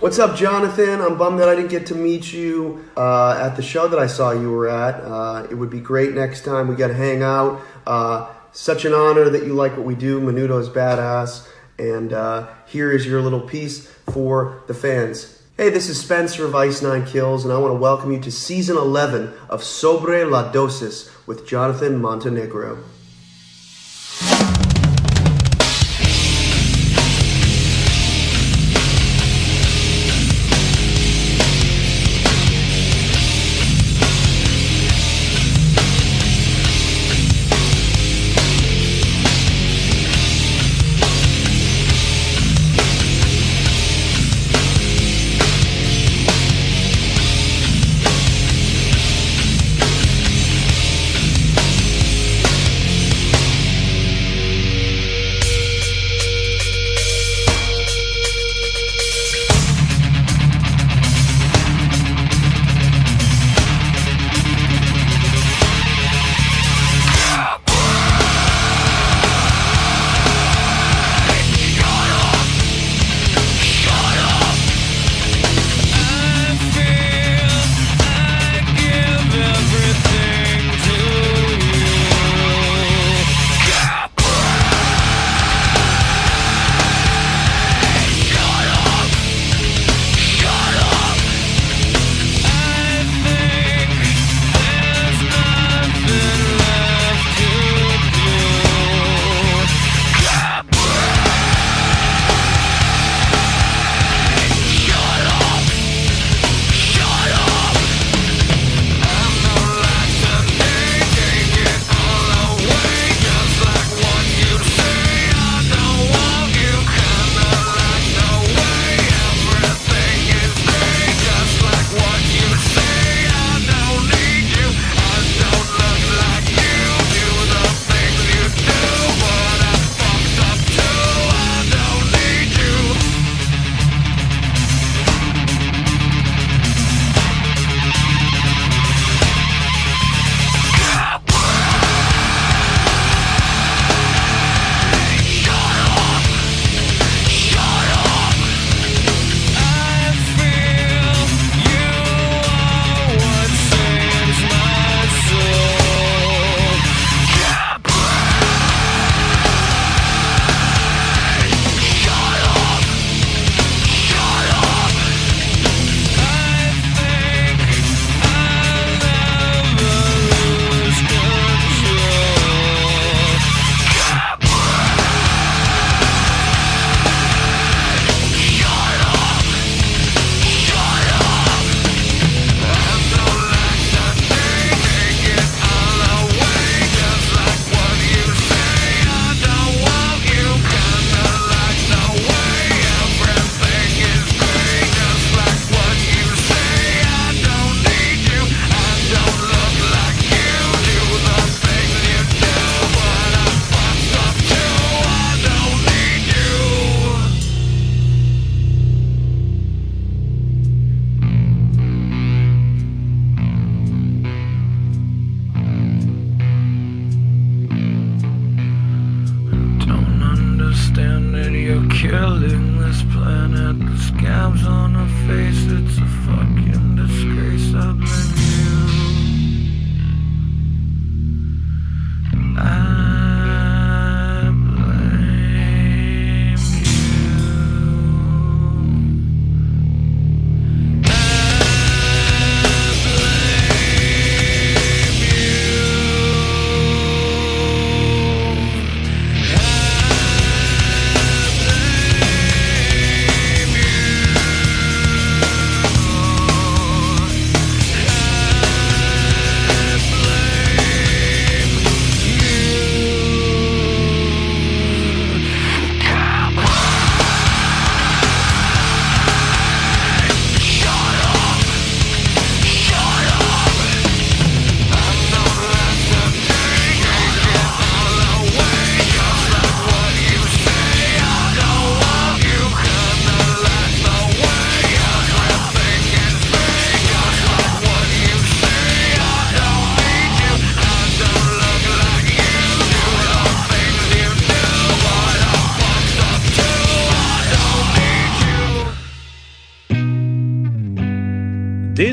What's up, Jonathan? I'm bummed that I didn't get to meet you uh, at the show that I saw you were at. Uh, it would be great next time. We got to hang out. Uh, such an honor that you like what we do. Menudo is badass. And uh, here is your little piece for the fans. Hey, this is Spencer of Ice Nine Kills, and I want to welcome you to season 11 of Sobre la Dosis with Jonathan Montenegro.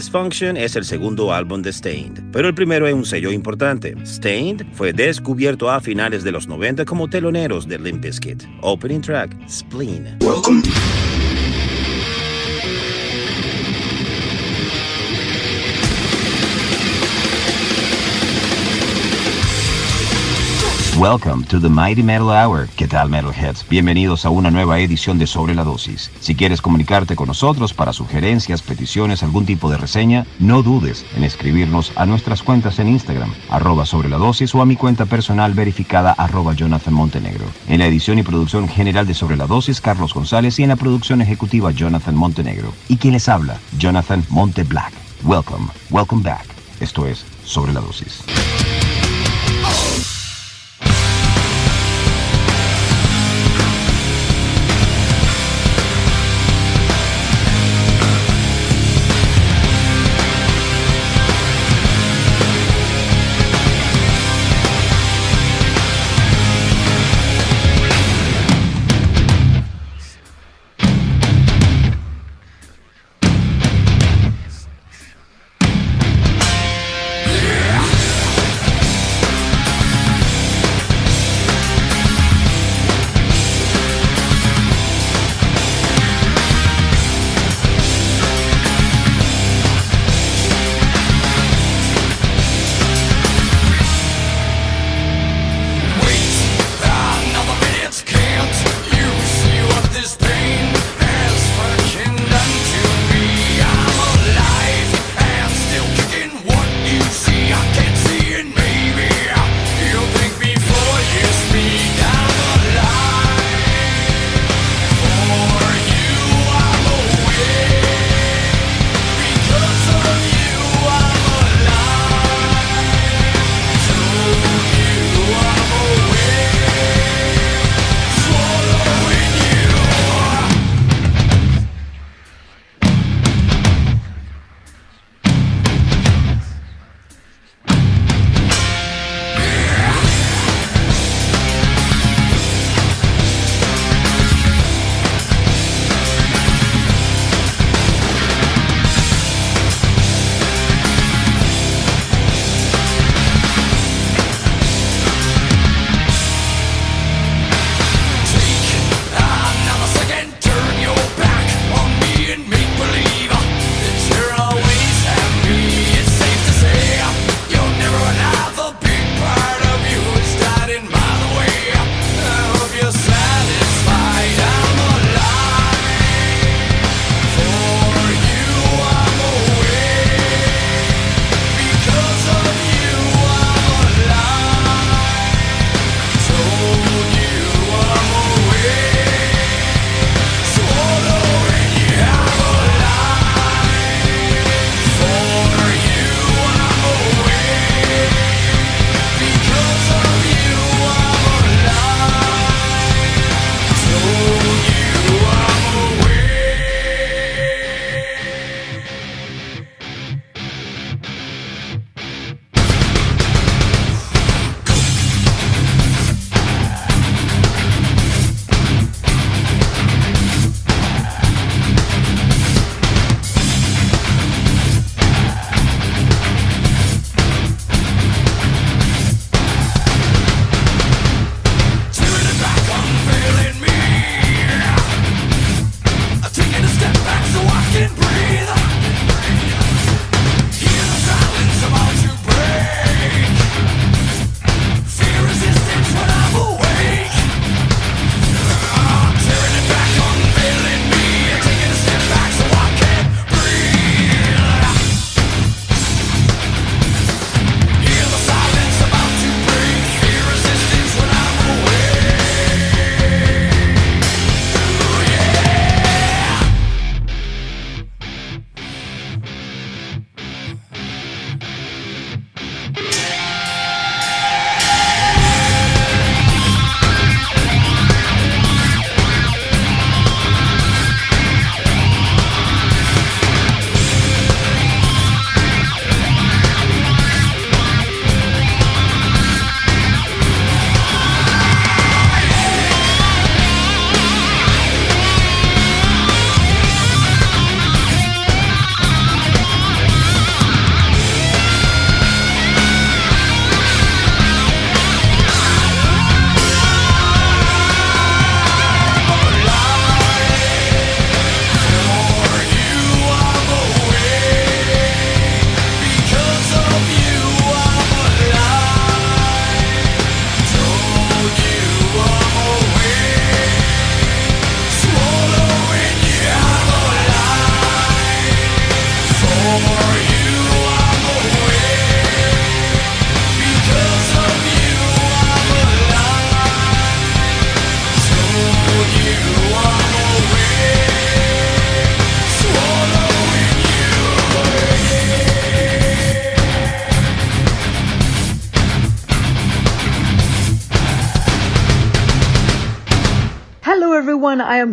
Dysfunction es el segundo álbum de Stained, pero el primero es un sello importante. Stained fue descubierto a finales de los 90 como teloneros de Limp Bizkit. Opening track, Spleen. Welcome. Welcome to the Mighty Metal Hour. ¿Qué tal, Metalheads? Bienvenidos a una nueva edición de Sobre la Dosis. Si quieres comunicarte con nosotros para sugerencias, peticiones, algún tipo de reseña, no dudes en escribirnos a nuestras cuentas en Instagram, arroba sobre la dosis o a mi cuenta personal verificada, arroba Jonathan Montenegro. En la edición y producción general de Sobre la Dosis, Carlos González y en la producción ejecutiva, Jonathan Montenegro. ¿Y quién les habla? Jonathan Monte Black. Welcome, welcome back. Esto es Sobre la Dosis.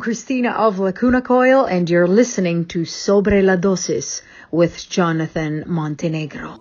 Christina of Lacuna Coil, and you're listening to Sobre la Dosis with Jonathan Montenegro.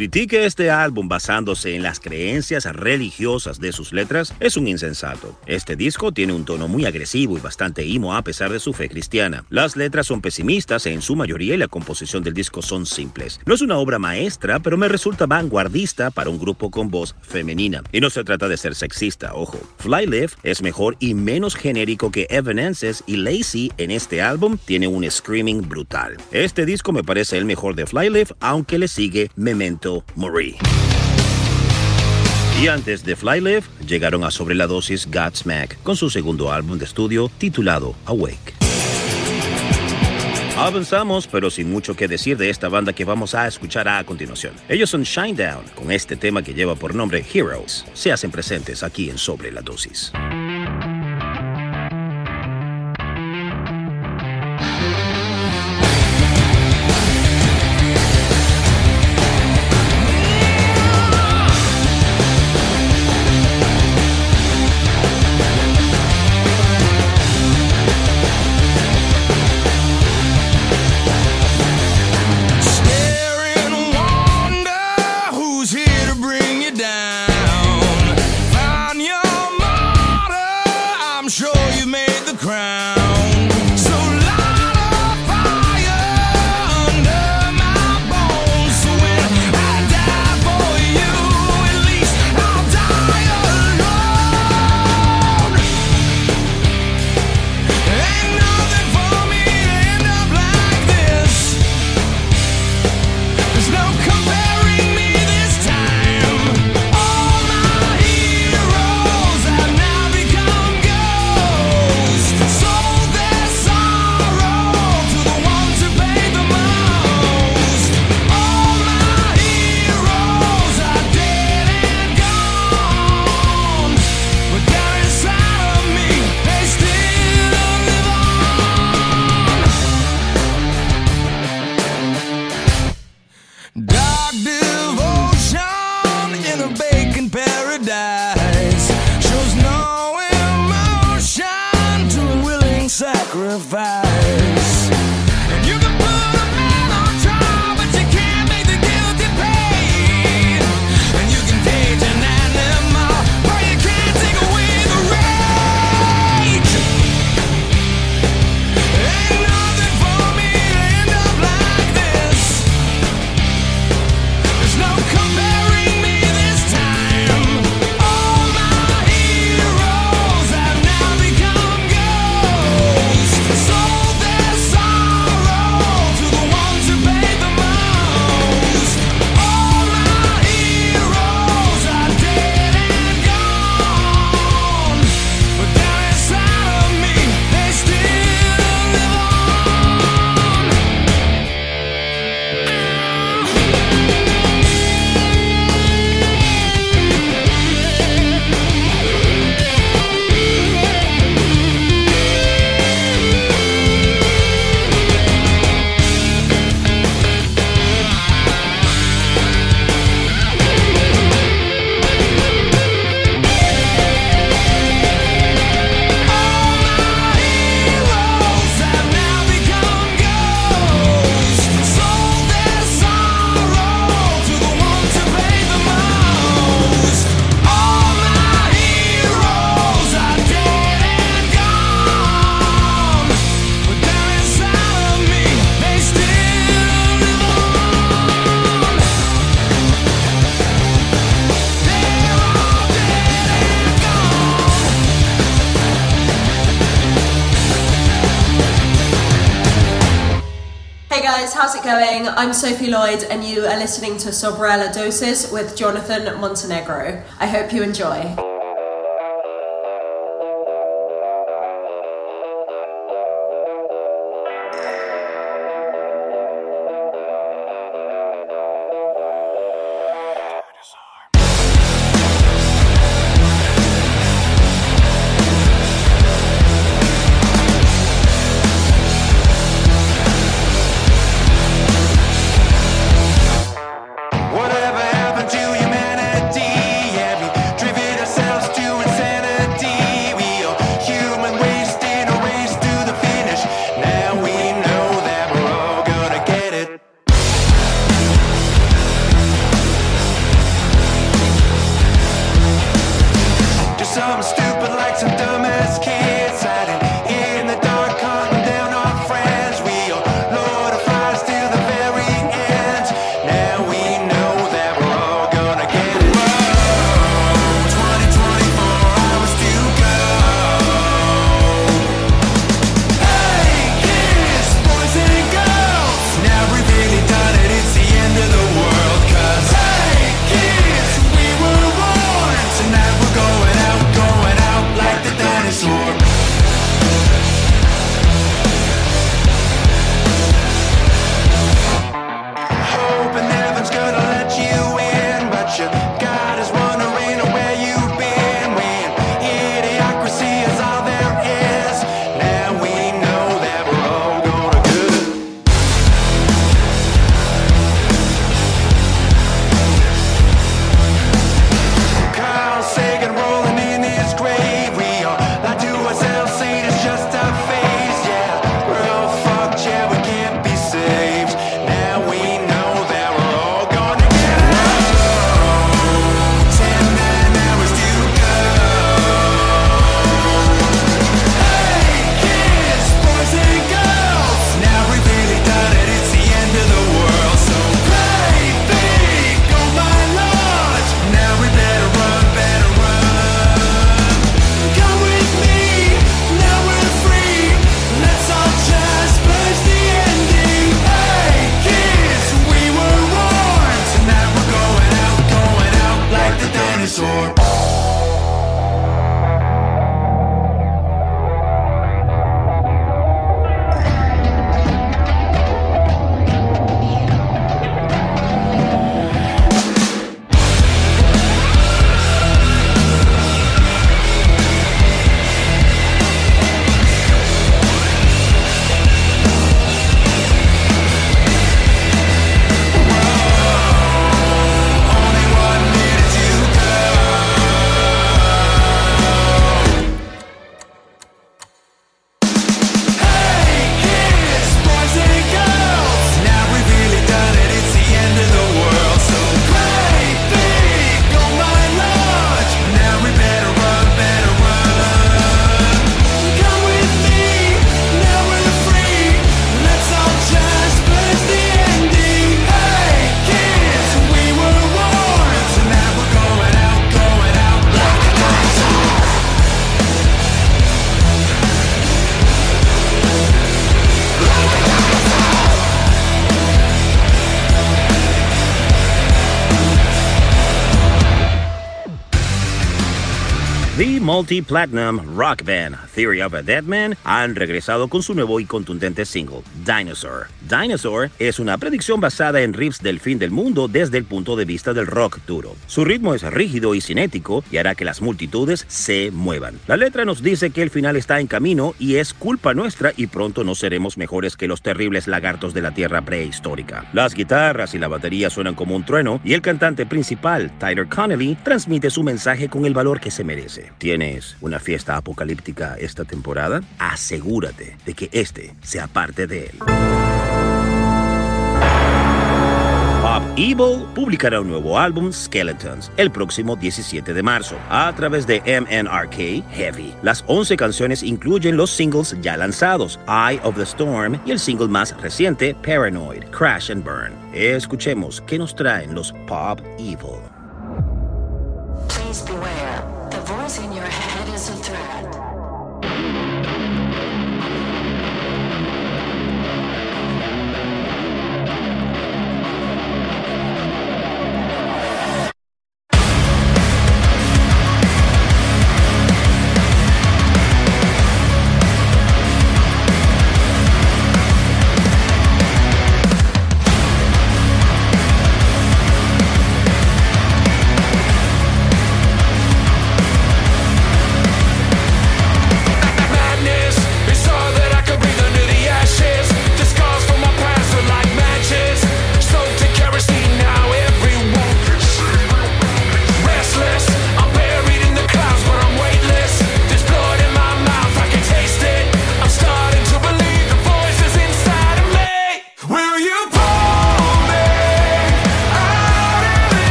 Critique este álbum basándose en las creencias religiosas de sus letras es un insensato. Este disco tiene un tono muy agresivo y bastante emo a pesar de su fe cristiana. Las letras son pesimistas en su mayoría y la composición del disco son simples. No es una obra maestra, pero me resulta vanguardista para un grupo con voz femenina. Y no se trata de ser sexista, ojo. Flyleaf es mejor y menos genérico que Evanescence y Lazy en este álbum tiene un screaming brutal. Este disco me parece el mejor de Flyleaf, aunque le sigue Memento Y antes de Flyleaf, llegaron a sobre la dosis Godsmack con su segundo álbum de estudio titulado Awake. Avanzamos, pero sin mucho que decir de esta banda que vamos a escuchar a continuación. Ellos son Shinedown, con este tema que lleva por nombre Heroes. Se hacen presentes aquí en Sobre la Dosis. Dog divorce. I'm Sophie Lloyd, and you are listening to Sobrella Dosis with Jonathan Montenegro. I hope you enjoy. sword. multi-platinum rock band Theory of a Dead Man han regresado con su nuevo y contundente single, Dinosaur. Dinosaur es una predicción basada en riffs del fin del mundo desde el punto de vista del rock duro. Su ritmo es rígido y cinético y hará que las multitudes se muevan. La letra nos dice que el final está en camino y es culpa nuestra y pronto no seremos mejores que los terribles lagartos de la tierra prehistórica. Las guitarras y la batería suenan como un trueno y el cantante principal, Tyler Connelly, transmite su mensaje con el valor que se merece. ¿Tienes una fiesta apocalíptica esta temporada? Asegúrate de que este sea parte de él. Bob Evil publicará un nuevo álbum, Skeletons, el próximo 17 de marzo, a través de MNRK Heavy. Las 11 canciones incluyen los singles ya lanzados, Eye of the Storm y el single más reciente, Paranoid, Crash and Burn. Escuchemos qué nos traen los Bob Evil. Please beware.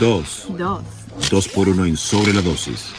Dos. Dos. Dos por uno en sobre la dosis.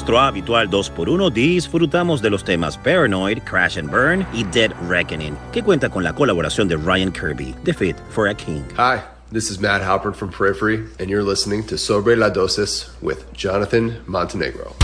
nuestro habitual 2x1 disfrutamos de los temas Paranoid, Crash and Burn y Dead Reckoning, que cuenta con la colaboración de Ryan Kirby, The Fit for a King. Hi, this is Matt Halpern from Periphery, and you're listening to Sobre la Dosis with Jonathan Montenegro.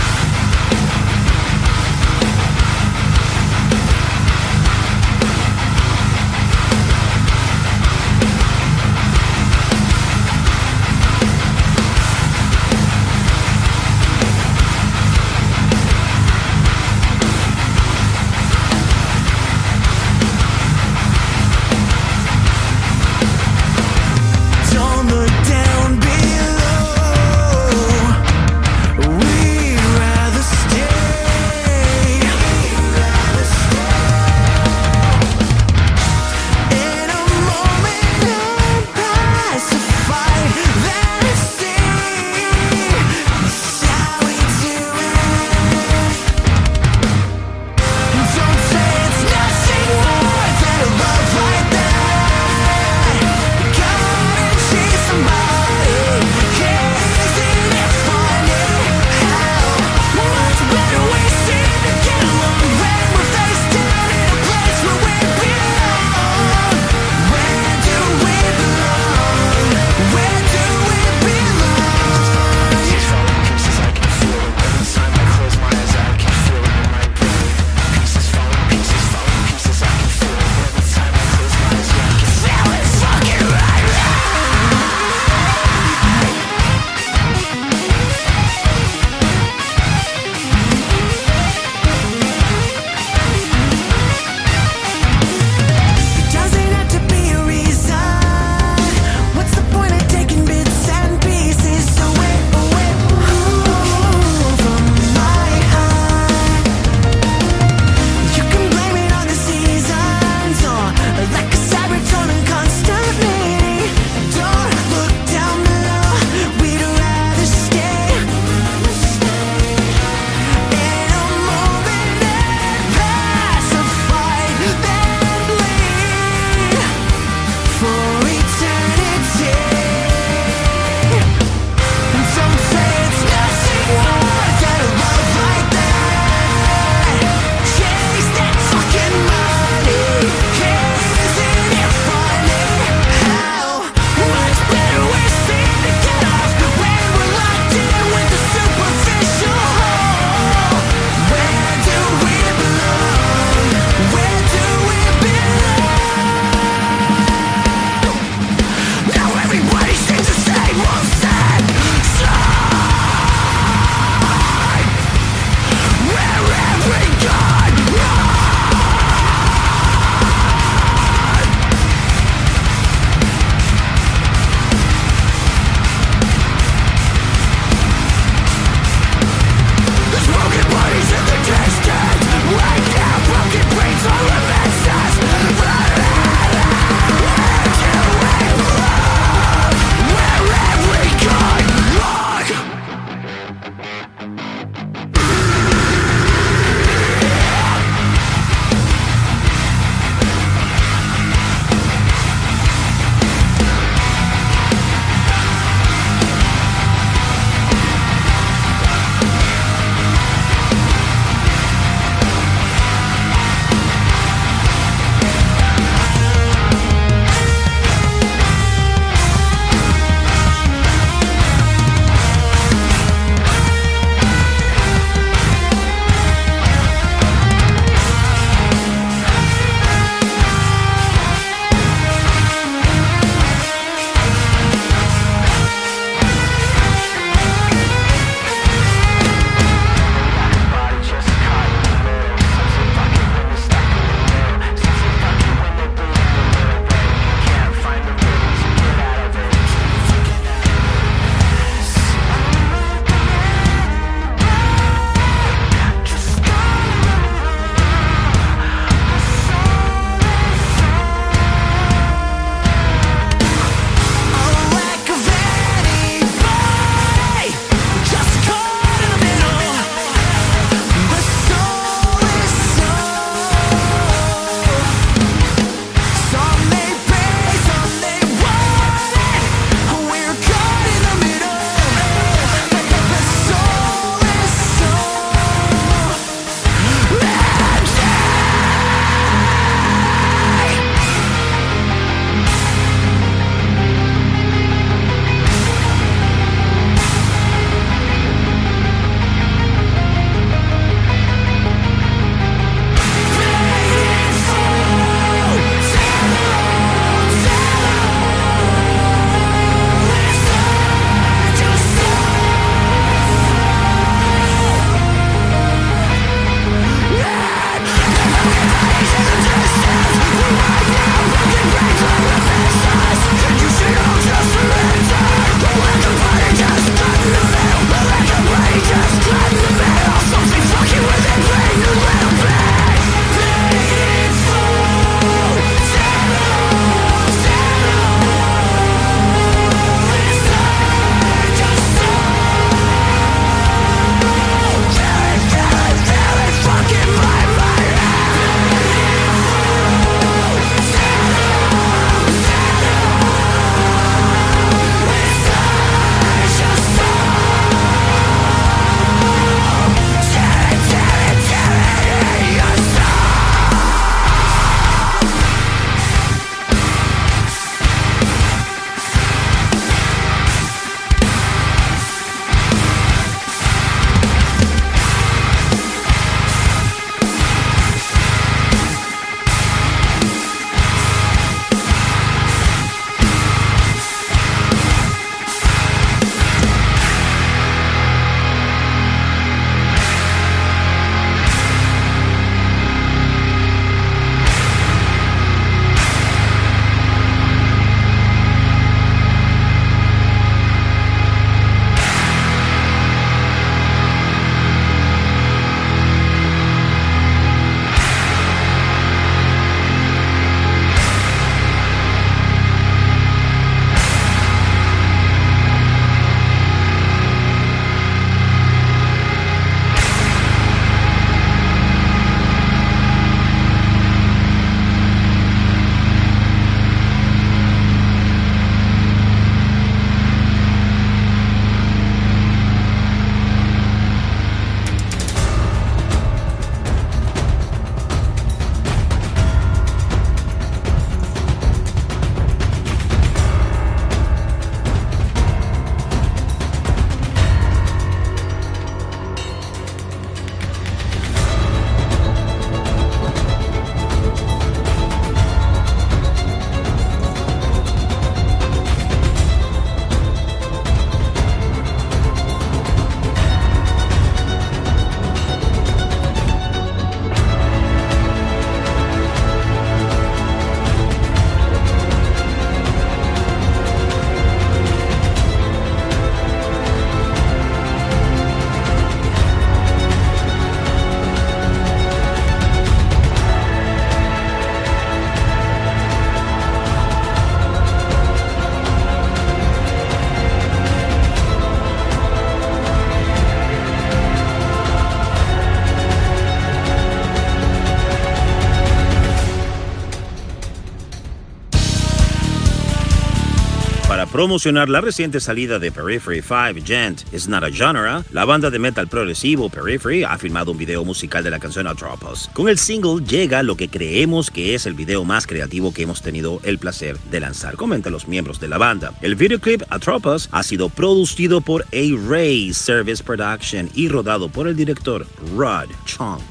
Promocionar la reciente salida de Periphery 5, Gent is not a genre, la banda de metal progresivo Periphery ha filmado un video musical de la canción Atropos. Con el single llega lo que creemos que es el video más creativo que hemos tenido el placer de lanzar, comentan los miembros de la banda. El videoclip Atropos ha sido producido por A-Ray Service Production y rodado por el director Rod Chunk.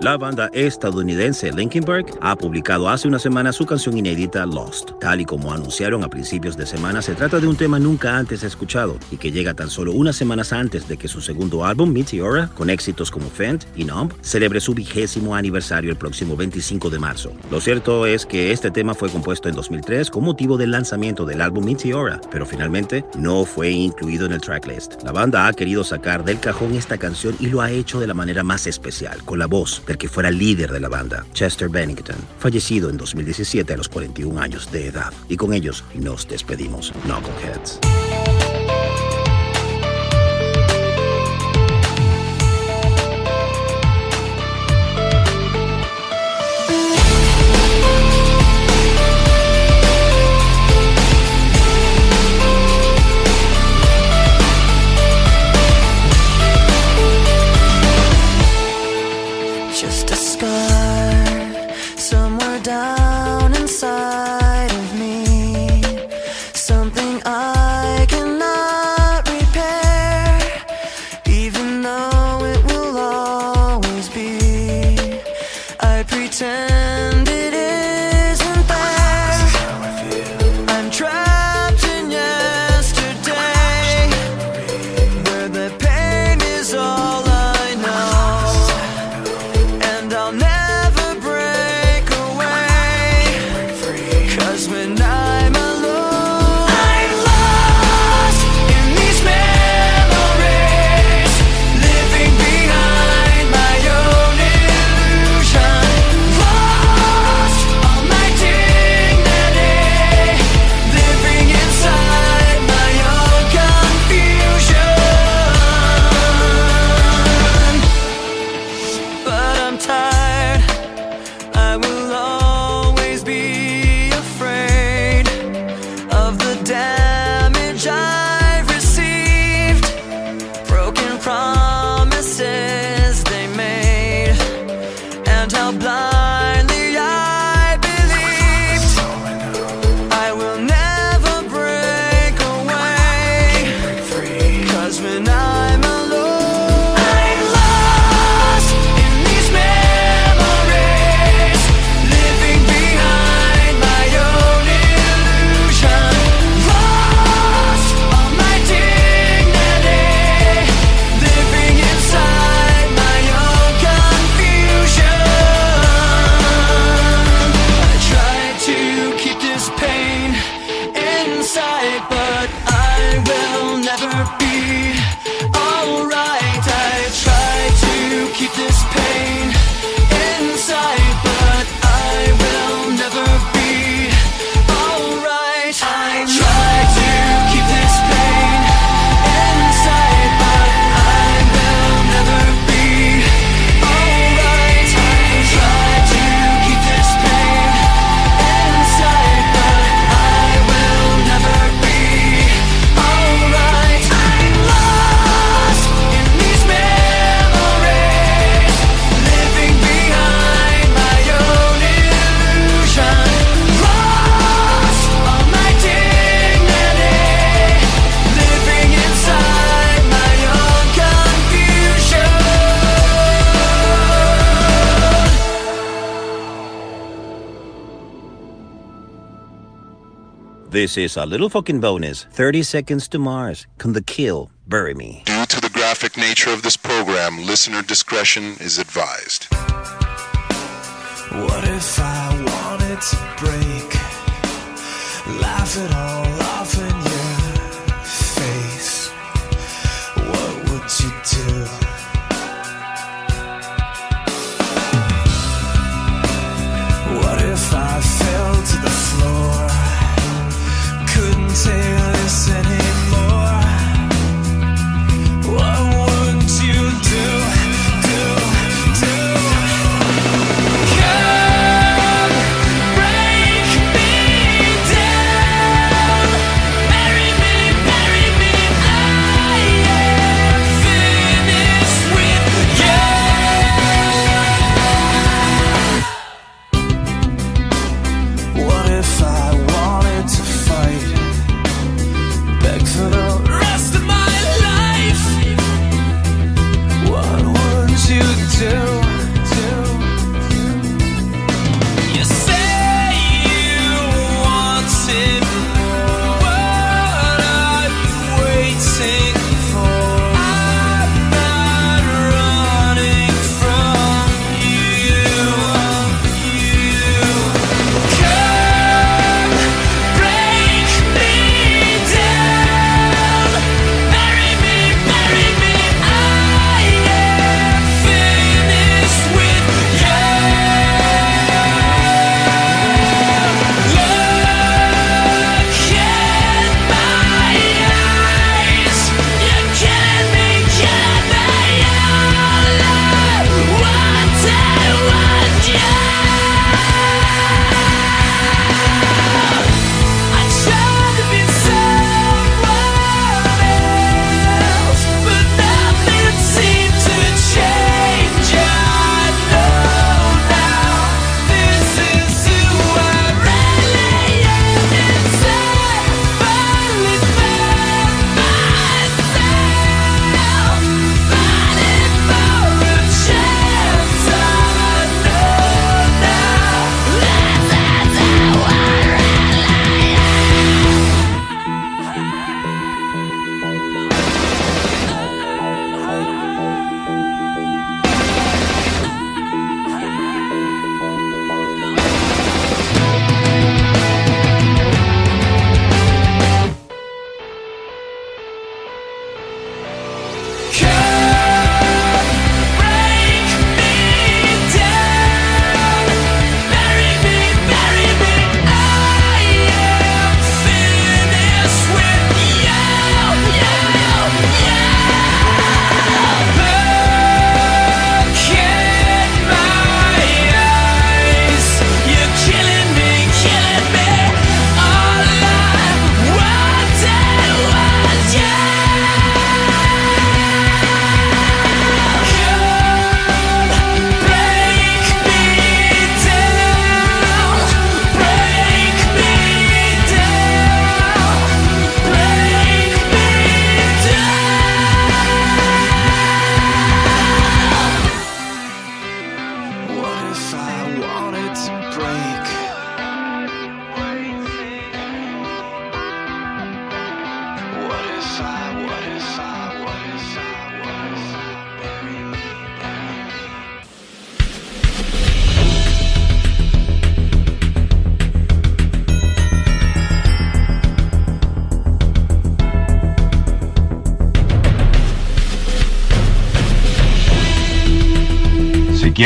La banda estadounidense Linkin Park ha publicado hace una semana su canción inédita Lost. Tal y como anunciaron a principios de semana, se trata de un tema nunca antes escuchado y que llega tan solo unas semanas antes de que su segundo álbum, Meteora, con éxitos como Fent y Numb, celebre su vigésimo aniversario el próximo 25 de marzo. Lo cierto es que este tema fue compuesto en 2003 con motivo del lanzamiento del álbum Meteora, pero finalmente no fue incluido en el tracklist. La banda ha querido sacar del cajón esta canción y lo ha hecho de la manera más especial, con la voz del que fuera líder de la banda, Chester Bennington, fallecido en 2017 a los 41 años de edad. Y con ellos nos despedimos, Knuckleheads. when I This is a little fucking bonus 30 Seconds to Mars, con The Kill, Bury Me. Due to the graphic nature of this program, listener discretion is advised. What if I wanted to break? Laugh it all off in your face. What would you do?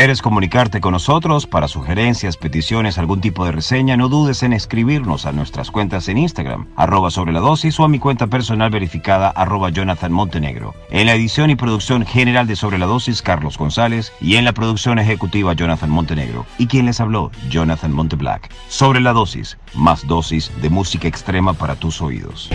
Quieres comunicarte con nosotros para sugerencias, peticiones, algún tipo de reseña, no dudes en escribirnos a nuestras cuentas en Instagram, arroba sobre la dosis o a mi cuenta personal verificada, arroba Jonathan Montenegro. En la edición y producción general de Sobre la Dosis, Carlos González, y en la producción ejecutiva, Jonathan Montenegro. ¿Y quien les habló? Jonathan Monteblack. Sobre la Dosis, más dosis de música extrema para tus oídos.